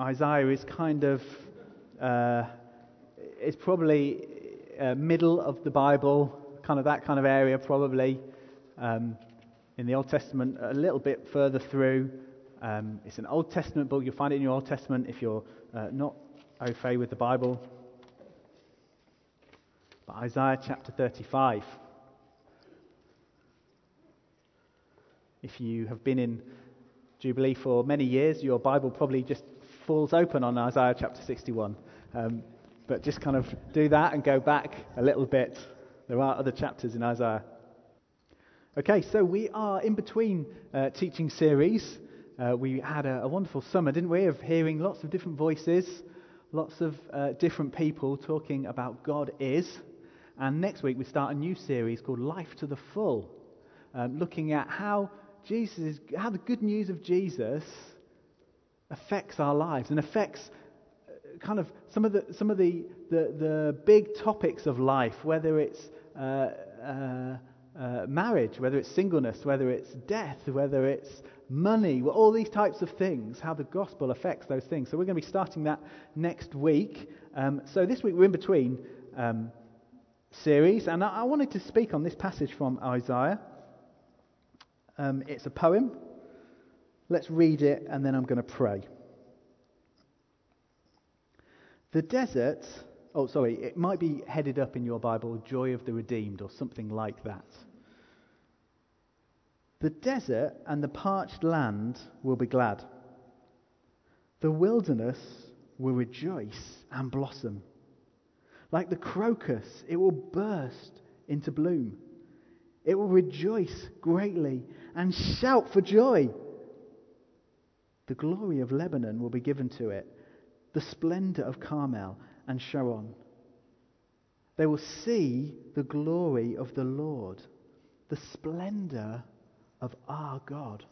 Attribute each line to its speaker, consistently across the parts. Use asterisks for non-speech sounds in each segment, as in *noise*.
Speaker 1: Isaiah is kind of, uh, it's probably uh, middle of the Bible, kind of that kind of area, probably. Um, in the Old Testament, a little bit further through. Um, it's an Old Testament book. You'll find it in your Old Testament if you're uh, not au fait with the Bible. But Isaiah chapter 35. If you have been in Jubilee for many years, your Bible probably just falls open on Isaiah chapter 61. Um, but just kind of do that and go back a little bit. There are other chapters in Isaiah. Okay, so we are in between uh, teaching series. Uh, we had a, a, wonderful summer, didn't we, of hearing lots of different voices, lots of uh, different people talking about God is. And next week we start a new series called Life to the Full, um, looking at how Jesus how the good news of Jesus affects our lives and affects uh, kind of some of the some of the the, the big topics of life, whether it's uh, uh, uh, marriage, whether it's singleness, whether it's death, whether it's money, all these types of things, how the gospel affects those things. So we're going to be starting that next week. Um, so this week we're in between um, series, and I, I wanted to speak on this passage from Isaiah. Um, it's a poem. Let's read it and then I'm going to pray. The desert, oh, sorry, it might be headed up in your Bible, Joy of the Redeemed or something like that. The desert and the parched land will be glad. The wilderness will rejoice and blossom. Like the crocus, it will burst into bloom. It will rejoice greatly and shout for joy. The glory of Lebanon will be given to it, the splendor of Carmel and Sharon. They will see the glory of the Lord, the splendor of our God.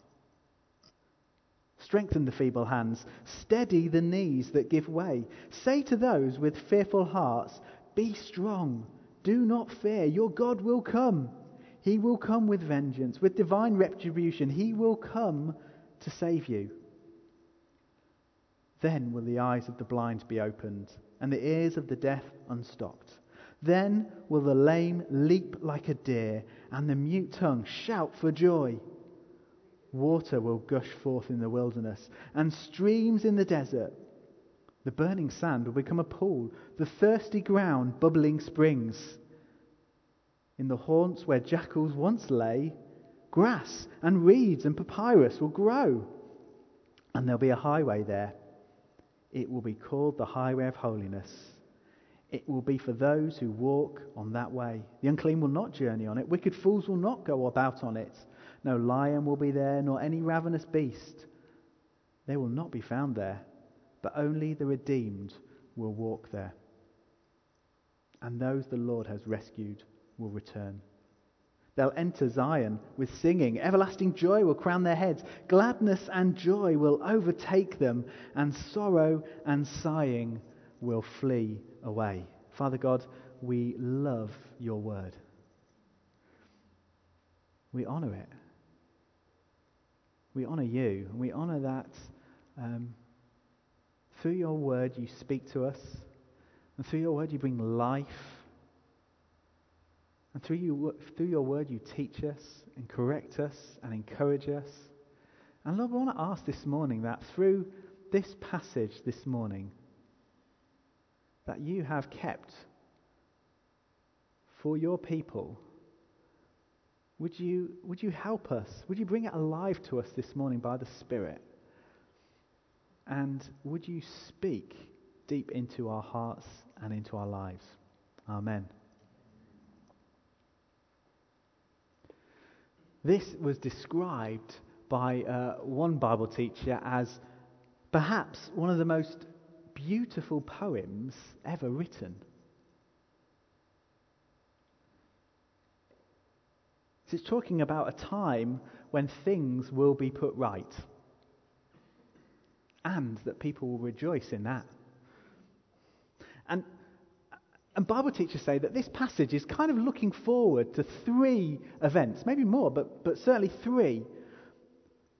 Speaker 1: Strengthen the feeble hands, steady the knees that give way. Say to those with fearful hearts, Be strong, do not fear, your God will come. He will come with vengeance, with divine retribution. He will come to save you. Then will the eyes of the blind be opened, and the ears of the deaf unstopped. Then will the lame leap like a deer, and the mute tongue shout for joy. Water will gush forth in the wilderness, and streams in the desert. The burning sand will become a pool, the thirsty ground bubbling springs. In the haunts where jackals once lay, grass and reeds and papyrus will grow. And there'll be a highway there. It will be called the highway of holiness. It will be for those who walk on that way. The unclean will not journey on it. Wicked fools will not go about on it. No lion will be there, nor any ravenous beast. They will not be found there, but only the redeemed will walk there. And those the Lord has rescued will return. They'll enter Zion with singing. Everlasting joy will crown their heads. Gladness and joy will overtake them, and sorrow and sighing will flee away. Father God, we love your word. We honor it. We honor you, and we honor that um, through your word you speak to us, and through your word you bring life and through, you, through your word, you teach us and correct us and encourage us. And Lord, I want to ask this morning that through this passage this morning, that you have kept for your people, would you, would you help us? Would you bring it alive to us this morning by the Spirit? And would you speak deep into our hearts and into our lives? Amen. This was described by uh, one Bible teacher as perhaps one of the most beautiful poems ever written. It's talking about a time when things will be put right and that people will rejoice in that. And and Bible teachers say that this passage is kind of looking forward to three events, maybe more, but, but certainly three.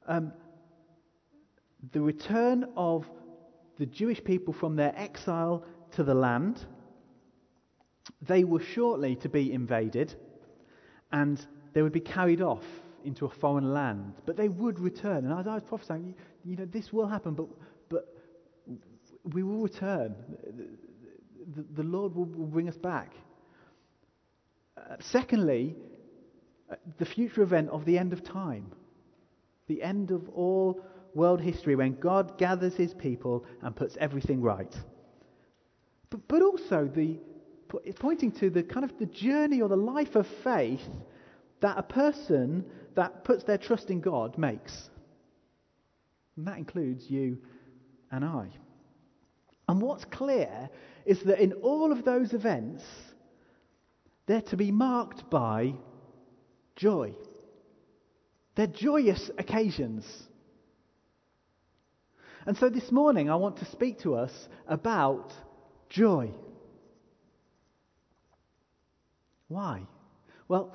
Speaker 1: Um, the return of the Jewish people from their exile to the land. They were shortly to be invaded and they would be carried off into a foreign land, but they would return. And as I was prophesying, you, you know, this will happen, but, but we will return. The, Lord will, will, bring us back. Uh, secondly, uh, the future event of the end of time, the end of all world history when God gathers his people and puts everything right. But, but also the, it's pointing to the kind of the journey or the life of faith that a person that puts their trust in God makes. And that includes you and I. And what's clear is that in all of those events, they're to be marked by joy. They're joyous occasions. And so this morning, I want to speak to us about joy. Why? Well,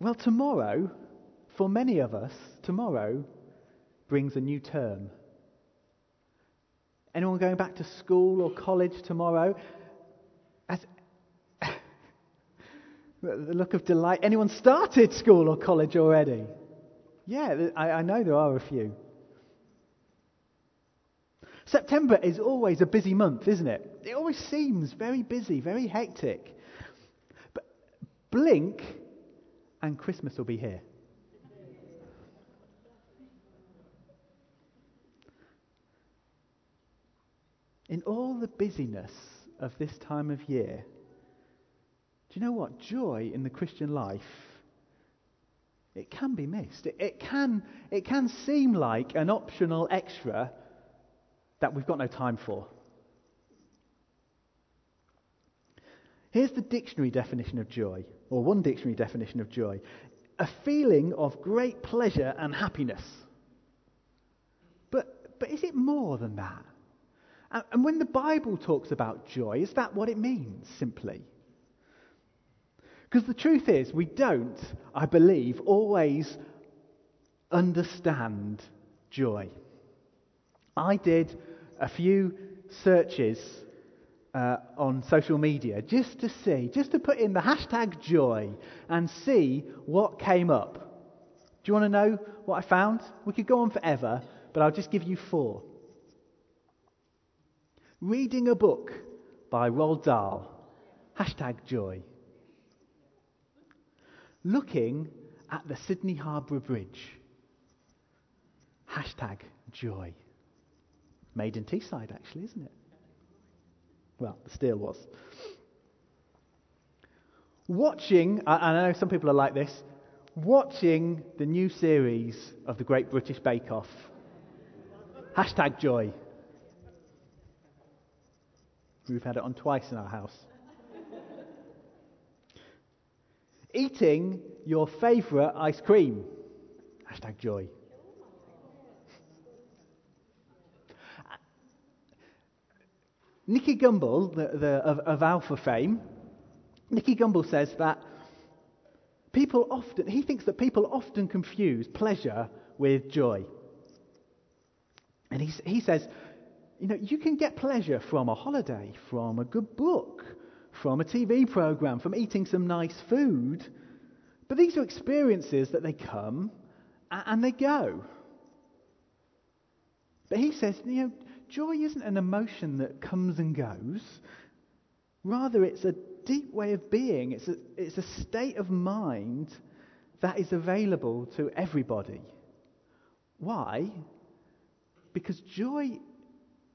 Speaker 1: well, tomorrow, for many of us, tomorrow brings a new term. Anyone going back to school or college tomorrow? As, *laughs* the look of delight. Anyone started school or college already? Yeah, I, I know there are a few. September is always a busy month, isn't it? It always seems very busy, very hectic. But blink and Christmas will be here. In all the busyness of this time of year, do you know what? Joy in the Christian life, it can be missed. It, it, can, it can seem like an optional extra that we've got no time for. Here's the dictionary definition of joy, or one dictionary definition of joy a feeling of great pleasure and happiness. But, but is it more than that? And, when the Bible talks about joy, is that what it means, simply? Because the truth is, we don't, I believe, always understand joy. I did a few searches uh, on social media just to see, just to put in the hashtag joy and see what came up. Do you want to know what I found? We could go on forever, but I'll just give you four. Reading a book by Roald Dahl, hashtag joy. Looking at the Sydney Harbour Bridge, hashtag joy. Made in Teesside, actually, isn't it? Well, the steel was. Watching, I, know some people are like this, watching the new series of the Great British Bake Off. Hashtag joy. We've had it on twice in our house. Eating your favourite ice cream. Hashtag joy. Nicky Gumbel, the, the, of, of Alpha fame, Nicky Gumbel says that people often, he thinks that people often confuse pleasure with joy. And he, he says, you know, you can get pleasure from a holiday, from a good book, from a TV program, from eating some nice food. But these are experiences that they come and they go. But he says, you know, joy isn't an emotion that comes and goes. Rather, it's a deep way of being. It's a, it's a state of mind that is available to everybody. Why? Because joy,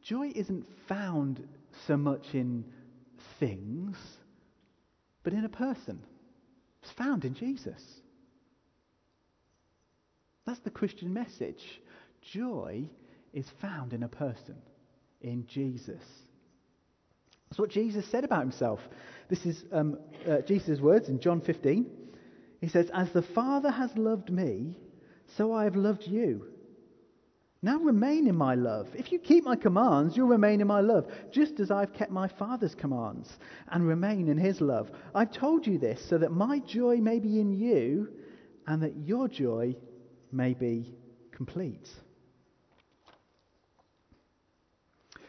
Speaker 1: joy isn't found so much in things, but in a person. It's found in Jesus. That's the Christian message. Joy is found in a person, in Jesus. That's what Jesus said about himself. This is um, uh, Jesus' words in John 15. He says, As the Father has loved me, so I have loved you. Now remain in my love. If you keep my commands, you'll remain in my love, just as I've kept my Father's commands and remain in his love. I've told you this so that my joy may be in you and that your joy may be complete.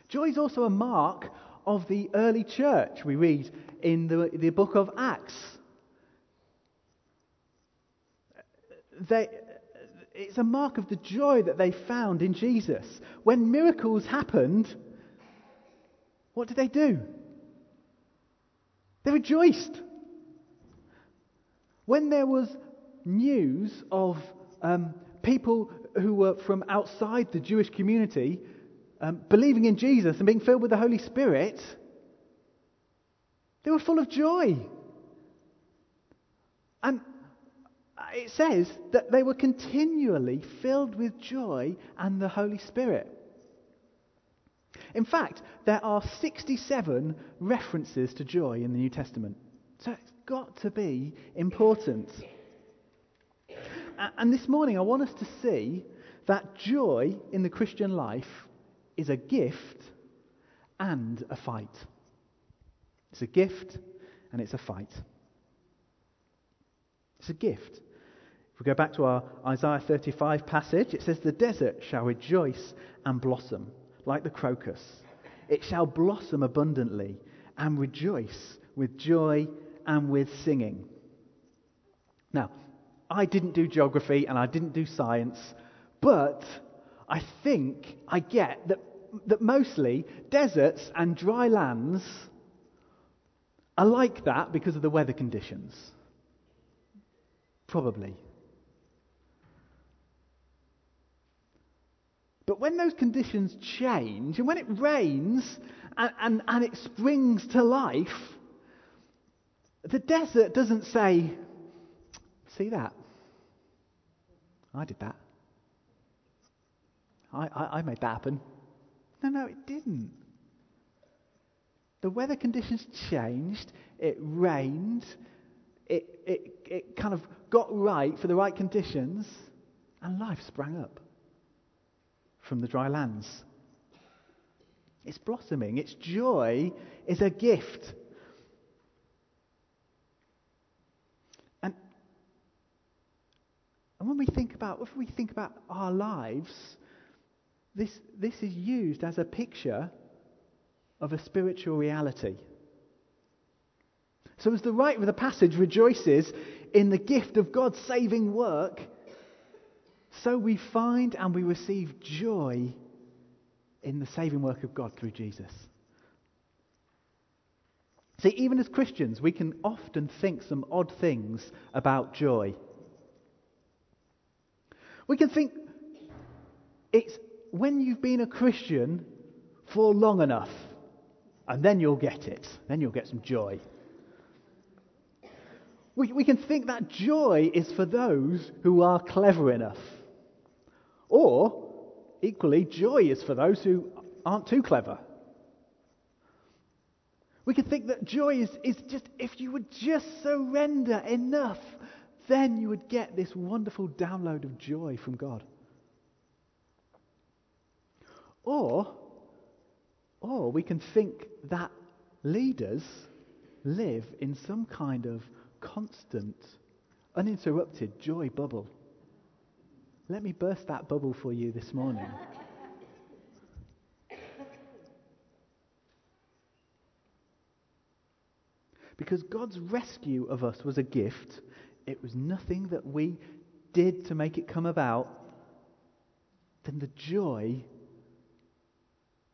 Speaker 1: Joy is also a mark of the early church, we read in the, the book of Acts. They, it's a mark of the joy that they found in Jesus. When miracles happened, what did they do? They rejoiced. When there was news of um, people who were from outside the Jewish community um, believing in Jesus and being filled with the Holy Spirit, they were full of joy. And Uh, it says that they were continually filled with joy and the Holy Spirit. In fact, there are 67 references to joy in the New Testament. So it's got to be important. And this morning, I want us to see that joy in the Christian life is a gift and a fight. It's a gift and it's a fight. It's a gift. If we go back to our Isaiah 35 passage, it says, The desert shall rejoice and blossom like the crocus. It shall blossom abundantly and rejoice with joy and with singing. Now, I didn't do geography and I didn't do science, but I think I get that, that mostly deserts and dry lands are like that because of the weather conditions. Probably. But when those conditions change, and when it rains and, and, and it springs to life, the desert doesn't say, See that? I did that. I, I, I made that happen. No, no, it didn't. The weather conditions changed, it rained, it, it, it kind of got right for the right conditions, and life sprang up from the dry lands. It's blossoming, its joy is a gift. And, and when we think about if we think about our lives, this, this is used as a picture of a spiritual reality. So, as the writer of the passage rejoices in the gift of God's saving work, so we find and we receive joy in the saving work of God through Jesus. See, even as Christians, we can often think some odd things about joy. We can think it's when you've been a Christian for long enough, and then you'll get it. Then you'll get some joy. We, we can think that joy is for those who are clever enough. Or, equally, joy is for those who aren't too clever. We could think that joy is, is just if you would just surrender enough, then you would get this wonderful download of joy from God. Or, or we can think that leaders live in some kind of constant, uninterrupted joy bubble. Let me burst that bubble for you this morning. Because God's rescue of us was a gift, it was nothing that we did to make it come about, then the joy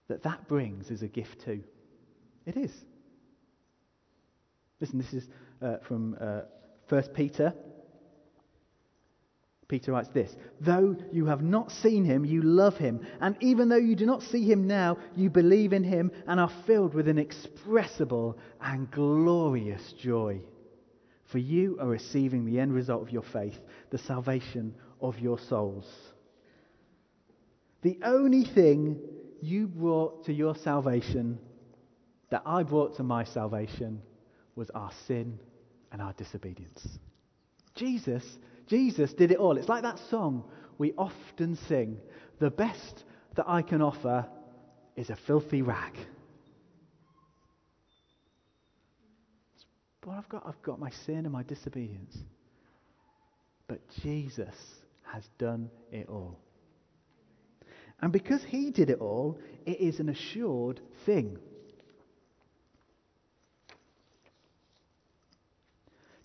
Speaker 1: that that brings is a gift too. It is. Listen, this is uh, from uh, 1 Peter Peter writes this Though you have not seen him, you love him. And even though you do not see him now, you believe in him and are filled with inexpressible and glorious joy. For you are receiving the end result of your faith, the salvation of your souls. The only thing you brought to your salvation that I brought to my salvation was our sin and our disobedience. Jesus Jesus did it all. It's like that song we often sing The best that I can offer is a filthy rag. But I've got, I've got my sin and my disobedience. But Jesus has done it all. And because he did it all, it is an assured thing.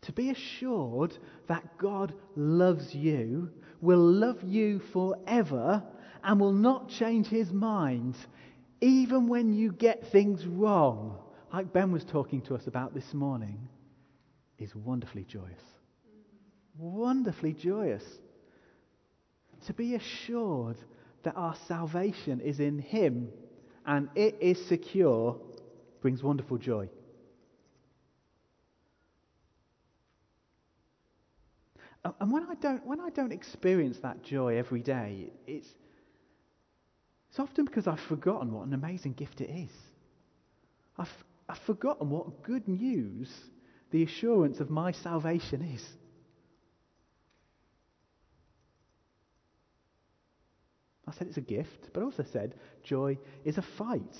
Speaker 1: To be assured that God loves you, will love you forever, and will not change his mind, even when you get things wrong, like Ben was talking to us about this morning, is wonderfully joyous. Wonderfully joyous. To be assured that our salvation is in him and it is secure brings wonderful joy. Uh, and when I don't, when I don't experience that joy every day, it's, it's often because I've forgotten what an amazing gift it is. I've, I've forgotten what good news the assurance of my salvation is. I said it's a gift, but I also said joy is a fight.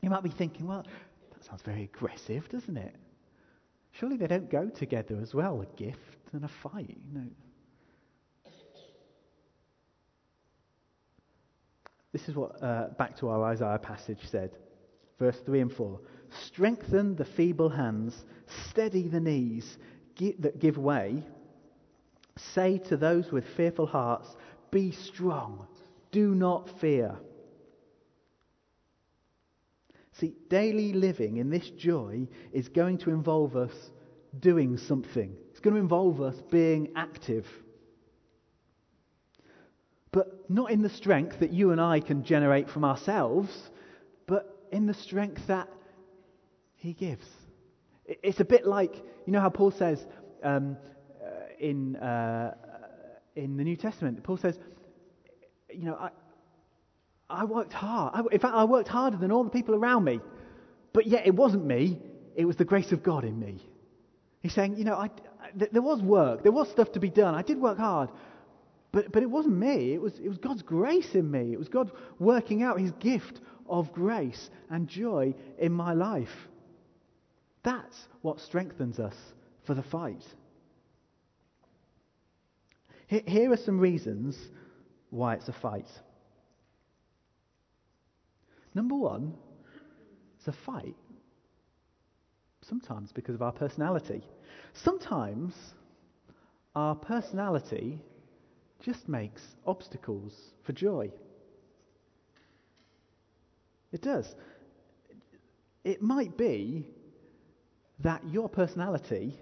Speaker 1: You might be thinking, well, that sounds very aggressive, doesn't it? Surely they don't go together as well, a gift and a fight, you know. This is what, uh, back to our Isaiah passage said, verse 3 and 4. Strengthen the feeble hands, steady the knees that give way. Say to those with fearful hearts, Be strong, do not fear. See, daily living in this joy is going to involve us doing something. It's going to involve us being active. But not in the strength that you and I can generate from ourselves, but in the strength that He gives. It's a bit like, you know how Paul says um, uh, in, uh, in the New Testament, Paul says, you know, I, I worked hard. I, in fact, I worked harder than all the people around me. But yet it wasn't me, it was the grace of God in me. He's saying, you know, I, th- there was work, there was stuff to be done. I did work hard. But, but it wasn't me, it was, it was God's grace in me. It was God working out his gift of grace and joy in my life. That's what strengthens us for the fight. Here are some reasons why it's a fight. Number one, it's a fight sometimes because of our personality. Sometimes our personality just makes obstacles for joy. It does. It might be that your personality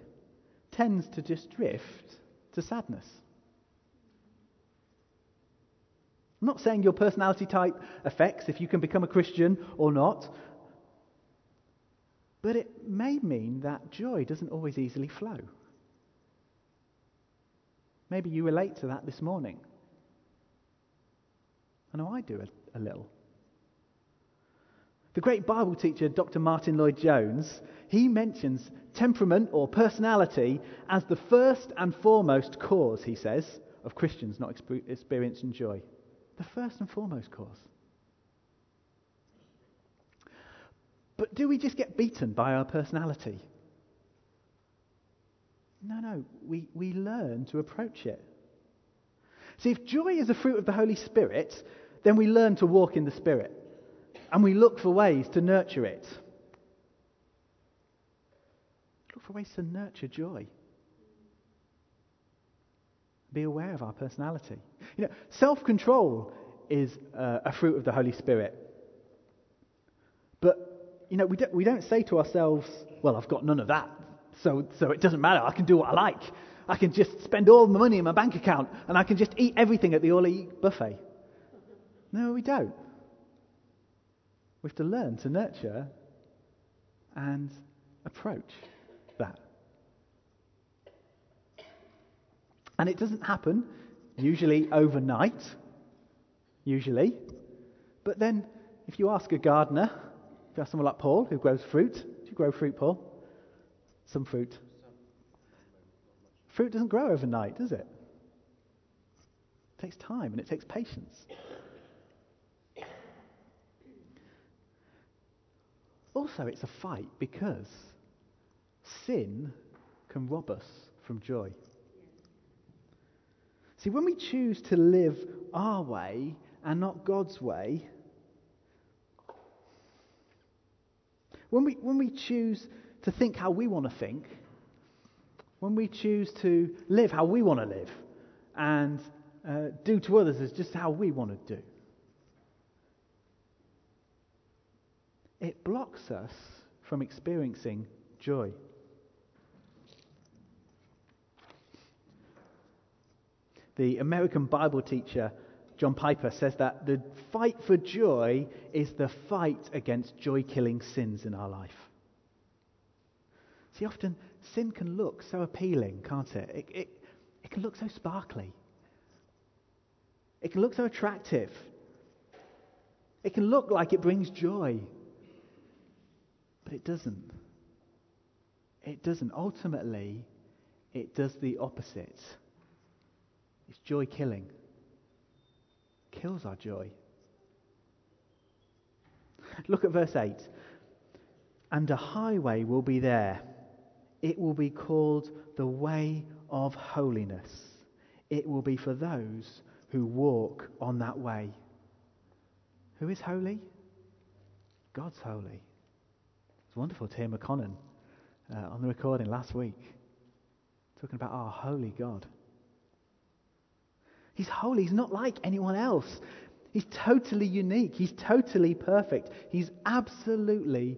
Speaker 1: tends to just drift to sadness. I'm not saying your personality type affects if you can become a Christian or not, but it may mean that joy doesn't always easily flow. Maybe you relate to that this morning. I know I do a, a little. The great Bible teacher, Dr. Martyn Lloyd-Jones, he mentions temperament or personality as the first and foremost cause, he says, of Christians not experiencing joy. The first and foremost cause. But do we just get beaten by our personality? No, no. We, we learn to approach it. See, if joy is a fruit of the Holy Spirit, then we learn to walk in the Spirit. And we look for ways to nurture it. Look for ways to nurture joy. Be aware of our personality. You know, self control is uh, a fruit of the Holy Spirit. You know, we don't, we don't say to ourselves, well, I've got none of that, so, so it doesn't matter. I can do what I like. I can just spend all the money in my bank account and I can just eat everything at the all eat buffet. No, we don't. We have to learn to nurture and approach that. And it doesn't happen usually overnight, usually. But then, if you ask a gardener, you ask someone like Paul who grows fruit, do you grow fruit, Paul? Some fruit. Fruit doesn't grow overnight, does it? It takes time and it takes patience. Also, it's a fight because sin can rob us from joy. See, when we choose to live our way and not God's way, when we, when we choose to think how we want to think, when we choose to live how we want to live, and uh, do to others as just how we want to do, it blocks us from experiencing joy. The American Bible teacher John Piper says that the fight for joy is the fight against joy killing sins in our life. See, often sin can look so appealing, can't it? It, it? it can look so sparkly, it can look so attractive, it can look like it brings joy. But it doesn't. It doesn't. Ultimately, it does the opposite. It's joy killing. Kills our joy. Look at verse 8. And a highway will be there. It will be called the way of holiness. It will be for those who walk on that way. Who is holy? God's holy. It's wonderful to hear McConnon uh, on the recording last week talking about our holy God. He's holy. He's not like anyone else. He's totally unique. He's totally perfect. He's absolutely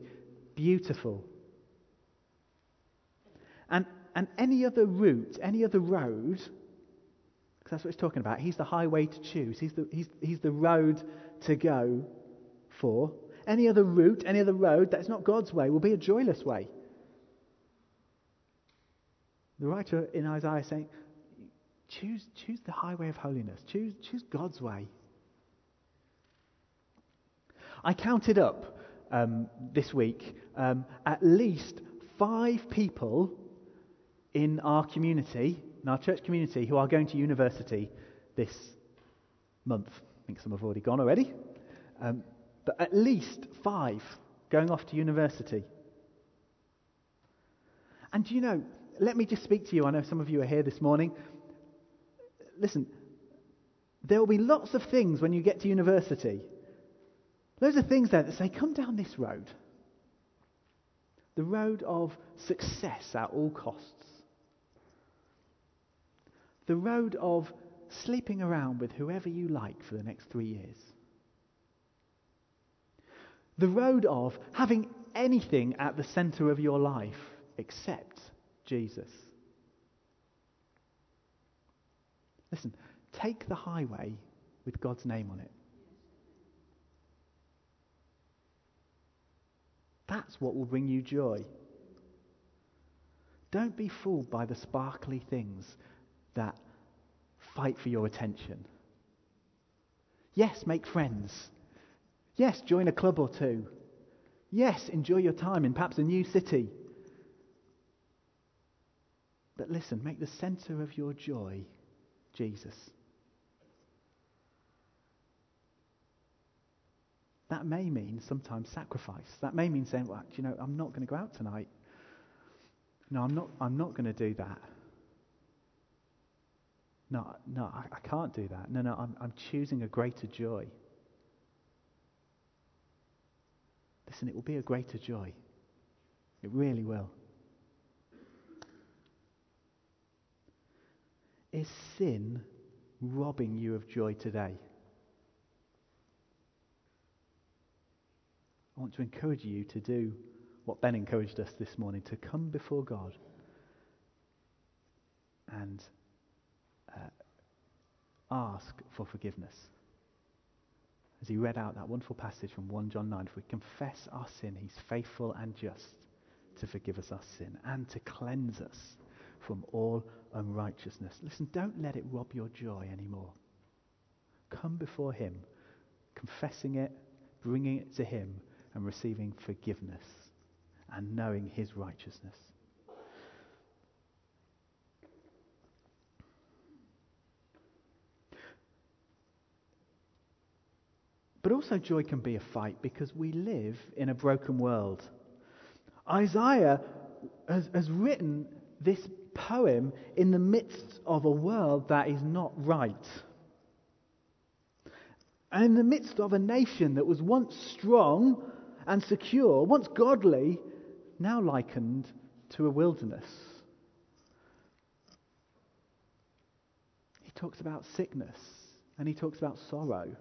Speaker 1: beautiful. And, and any other route, any other road, because that's what he's talking about, he's the highway to choose. He's the, he's, he's the road to go for. Any other route, any other road that's not God's way will be a joyless way. The writer in Isaiah is saying, choose, choose the highway of holiness. Choose, choose God's way. I counted up um, this week um, at least five people in our community, in our church community, who are going to university this month. I think some have already gone already. Um, but at least five going off to university. And do you know, let me just speak to you. I know some of you are here this morning. Listen, there will be lots of things when you get to university. Loads of things there that say, come down this road. The road of success at all costs. The road of sleeping around with whoever you like for the next three years the road of having anything at the center of your life except Jesus. Listen, take the highway with God's name on it. That's what will bring you joy. Don't be fooled by the sparkly things that fight for your attention. Yes, make friends. Yes, join a club or two. Yes, enjoy your time in perhaps a new city. But listen, make the center of your joy Jesus. That may mean sometimes sacrifice. That may mean saying, well, you know, I'm not going to go out tonight. No, I'm not, I'm not going to do that. No, no, I, I can't do that. No, no, I'm, I'm choosing a greater joy. Listen, it will be a greater joy. It really will. Is sin robbing you of joy today? I want to encourage you to do what Ben encouraged us this morning to come before God and uh, ask for forgiveness as he read out that wonderful passage from 1 John 9, if we confess our sin, he's faithful and just to forgive us our sin and to cleanse us from all unrighteousness. Listen, don't let it rob your joy anymore. Come before him, confessing it, bringing it to him, and receiving forgiveness and knowing his righteousness. But also, joy can be a fight because we live in a broken world. Isaiah has, has written this poem in the midst of a world that is not right. And in the midst of a nation that was once strong and secure, once godly, now likened to a wilderness. He talks about sickness and he talks about sorrow.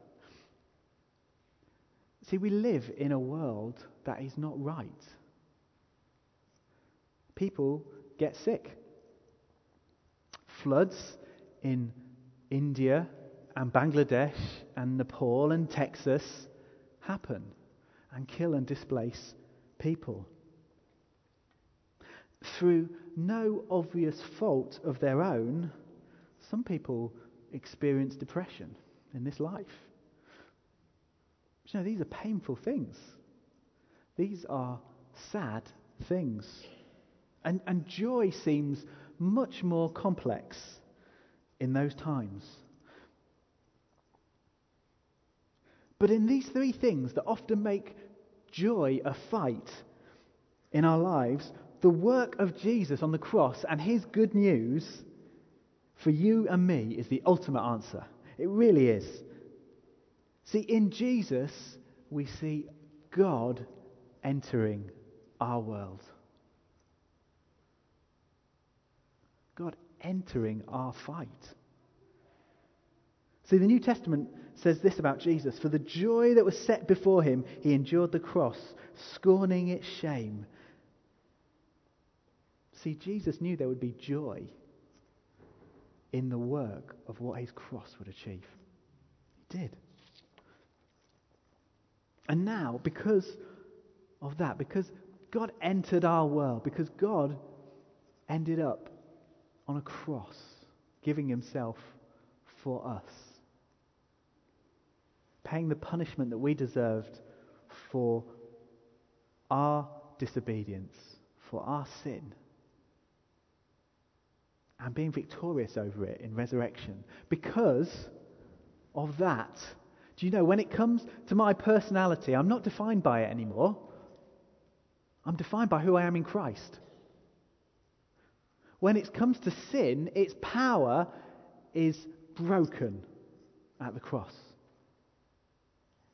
Speaker 1: See, we live in a world that is not right. People get sick. Floods in India and Bangladesh and Nepal and Texas happen and kill and displace people. Through no obvious fault of their own, some people experience depression in this life. But you know, these are painful things. These are sad things. And, and joy seems much more complex in those times. But in these three things that often make joy a fight in our lives, the work of Jesus on the cross and his good news for you and me is the ultimate answer. It really is. See, in Jesus, we see God entering our world. God entering our fight. See, the New Testament says this about Jesus For the joy that was set before him, he endured the cross, scorning its shame. See, Jesus knew there would be joy in the work of what his cross would achieve. He did. And now, because of that, because God entered our world, because God ended up on a cross, giving himself for us, paying the punishment that we deserved for our disobedience, for our sin and being victorious over it in resurrection. Because of that, do you know, when it comes to my personality, I'm not defined by it anymore. I'm defined by who I am in Christ. When it comes to sin, its power is broken at the cross.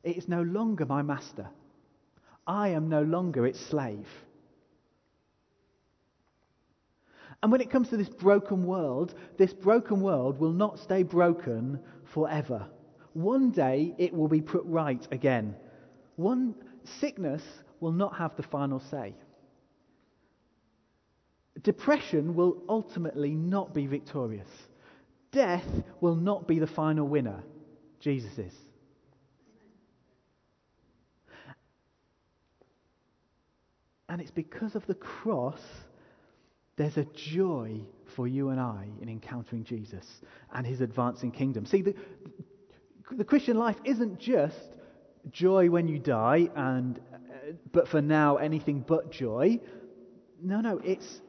Speaker 1: It is no longer my master. I am no longer its slave. And when it comes to this broken world, this broken world will not stay broken forever. One day it will be put right again. One sickness will not have the final say. Depression will ultimately not be victorious. Death will not be the final winner. Jesus is. And it's because of the cross there's a joy for you and I in encountering Jesus and his advancing kingdom. See, the, the Christian life isn't just joy when you die, and uh, but for now, anything but joy. No, no, it's,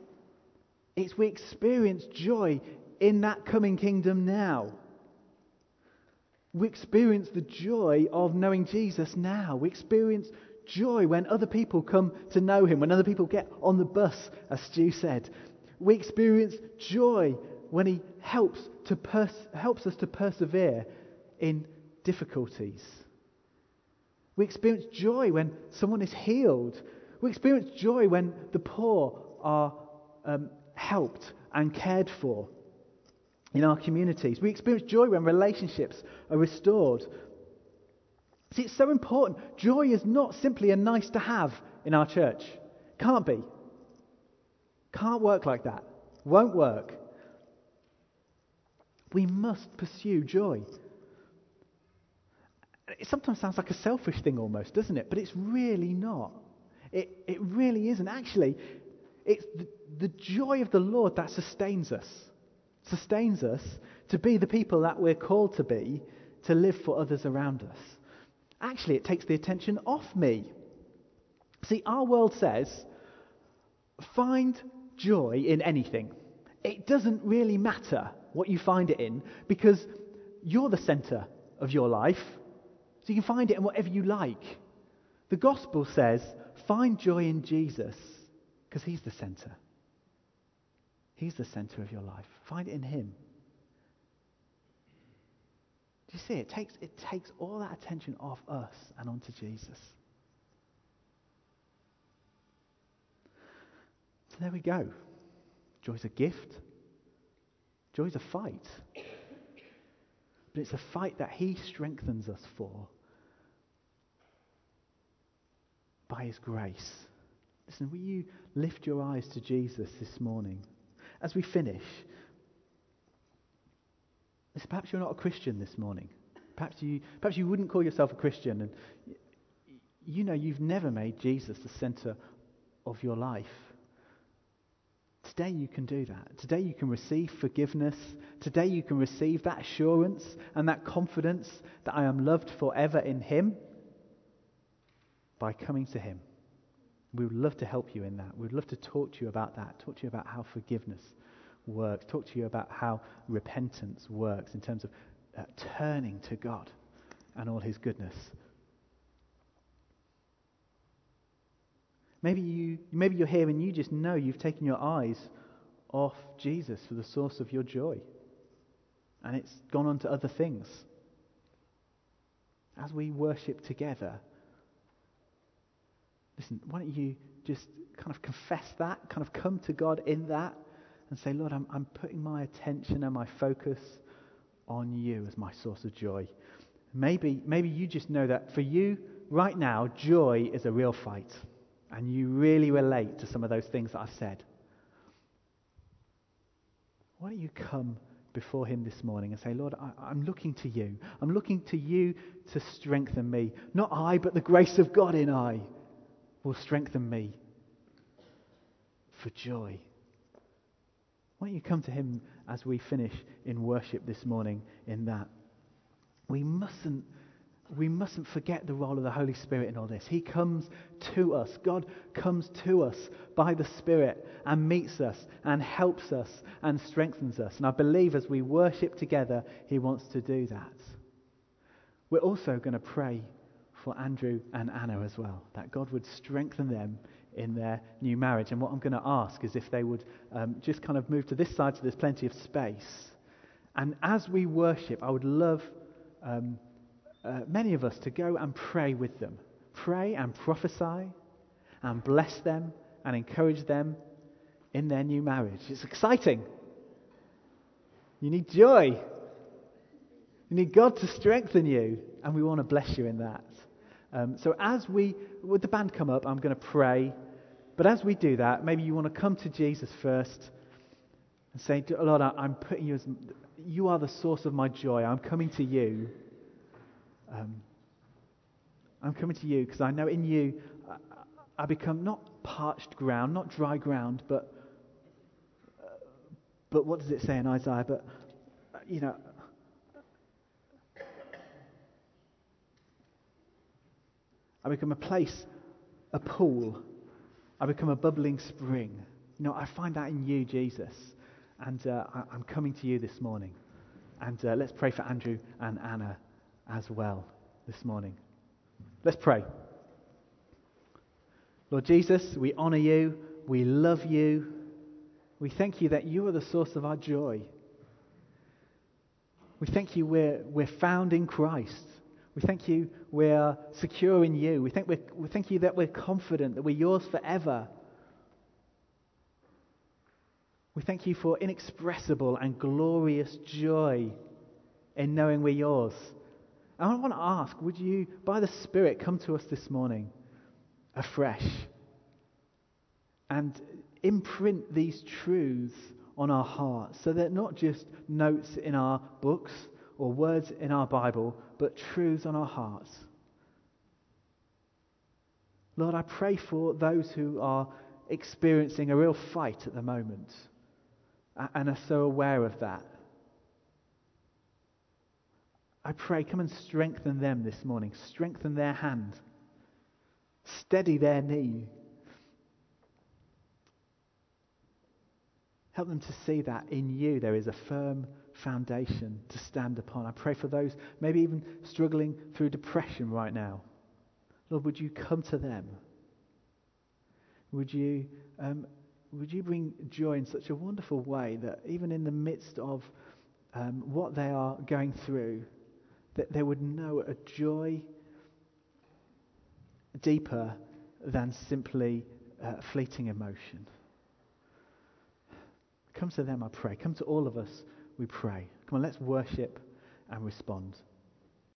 Speaker 1: it's we experience joy in that coming kingdom now. We experience the joy of knowing Jesus now. We experience joy when other people come to know him, when other people get on the bus, as Stu said. We experience joy when he helps, to pers- helps us to persevere in difficulties. We experience joy when someone is healed. We experience joy when the poor are um, helped and cared for in our communities. We experience joy when relationships are restored. See, it's so important. Joy is not simply a nice to have in our church. Can't be. Can't work like that. Won't work. We must pursue joy. It sometimes sounds like a selfish thing almost, doesn't it? But it's really not. It, it really isn't. Actually, it's the, the joy of the Lord that sustains us. Sustains us to be the people that we're called to be, to live for others around us actually, it takes the attention off me. See, our world says, find joy in anything. It doesn't really matter what you find it in because you're the center of your life. So you can find it in whatever you like. The gospel says, find joy in Jesus because he's the center. He's the center of your life. Find it in him. Do you see? It takes, it takes all that attention off us and onto Jesus. So there we go. Joy's a gift. Joy's a fight. But it's a fight that He strengthens us for by His grace. Listen, will you lift your eyes to Jesus this morning? As we finish, perhaps you're not a Christian this morning. Perhaps you, perhaps you wouldn't call yourself a Christian, and you know you've never made Jesus the center of your life. Today you can do that. Today you can receive forgiveness. Today you can receive that assurance and that confidence that I am loved forever in Him by coming to Him. We would love to help you in that. We'd love to talk to you about that, talk to you about how forgiveness works, talk to you about how repentance works in terms of uh, turning to God and all His goodness. Maybe, you, maybe you're here and you just know you've taken your eyes off Jesus for the source of your joy. And it's gone on to other things. As we worship together, listen, why don't you just kind of confess that, kind of come to God in that, and say, Lord, I'm, I'm putting my attention and my focus on you as my source of joy. Maybe, maybe you just know that for you, right now, joy is a real fight. And you really relate to some of those things that I've said. Why don't you come before Him this morning and say, Lord, I, am looking to you. I'm looking to you to strengthen me. Not I, but the grace of God in I will strengthen me for joy. Why don't you come to Him as we finish in worship this morning in that? We mustn't, we mustn't forget the role of the Holy Spirit in all this. He comes to us. God comes to us by the Spirit and meets us and helps us and strengthens us. And I believe as we worship together, He wants to do that. We're also going to pray for Andrew and Anna as well, that God would strengthen them in their new marriage. And what I'm going to ask is if they would um, just kind of move to this side so there's plenty of space. And as we worship, I would love um, uh, many of us to go and pray with them. Pray and prophesy and bless them and encourage them in their new marriage. It's exciting. You need joy. You need God to strengthen you, and we want to bless you in that. Um, so, as we, would the band come up, I'm going to pray. But as we do that, maybe you want to come to Jesus first and say, Lord, I'm putting you as, you are the source of my joy. I'm coming to you. Um, I'm coming to you because I know in you I, I become not parched ground, not dry ground, but, uh, but what does it say in Isaiah? But, uh, you know, I become a place, a pool I become a bubbling spring. You know, I find that in you, Jesus. And uh, I, am coming to you this morning. And uh, let's pray for Andrew and Anna as well this morning. Let's pray. Lord Jesus, we honor you. We love you. We thank you that you are the source of our joy. We thank you we're, we're found in Christ. We thank you we're secure in you. We, think we thank you that we're confident that we're yours forever. We thank you for inexpressible and glorious joy in knowing we're yours. And I want to ask would you, by the Spirit, come to us this morning afresh and imprint these truths on our hearts so they're not just notes in our books or words in our Bible, but truths on our hearts. Lord, I pray for those who are experiencing a real fight at the moment and are so aware of that. I pray, come and strengthen them this morning. Strengthen their hand. Steady their knee. Help them to see that in you there is a firm foundation to stand upon. I pray for those maybe even struggling through depression right now. Lord, would you come to them? Would you, um, would you bring joy in such a wonderful way that even in the midst of um, what they are going through, that they would know a joy deeper than simply uh, fleeting emotion. Come to them, I pray. Come to all of us, we pray. Come on, let's worship and respond.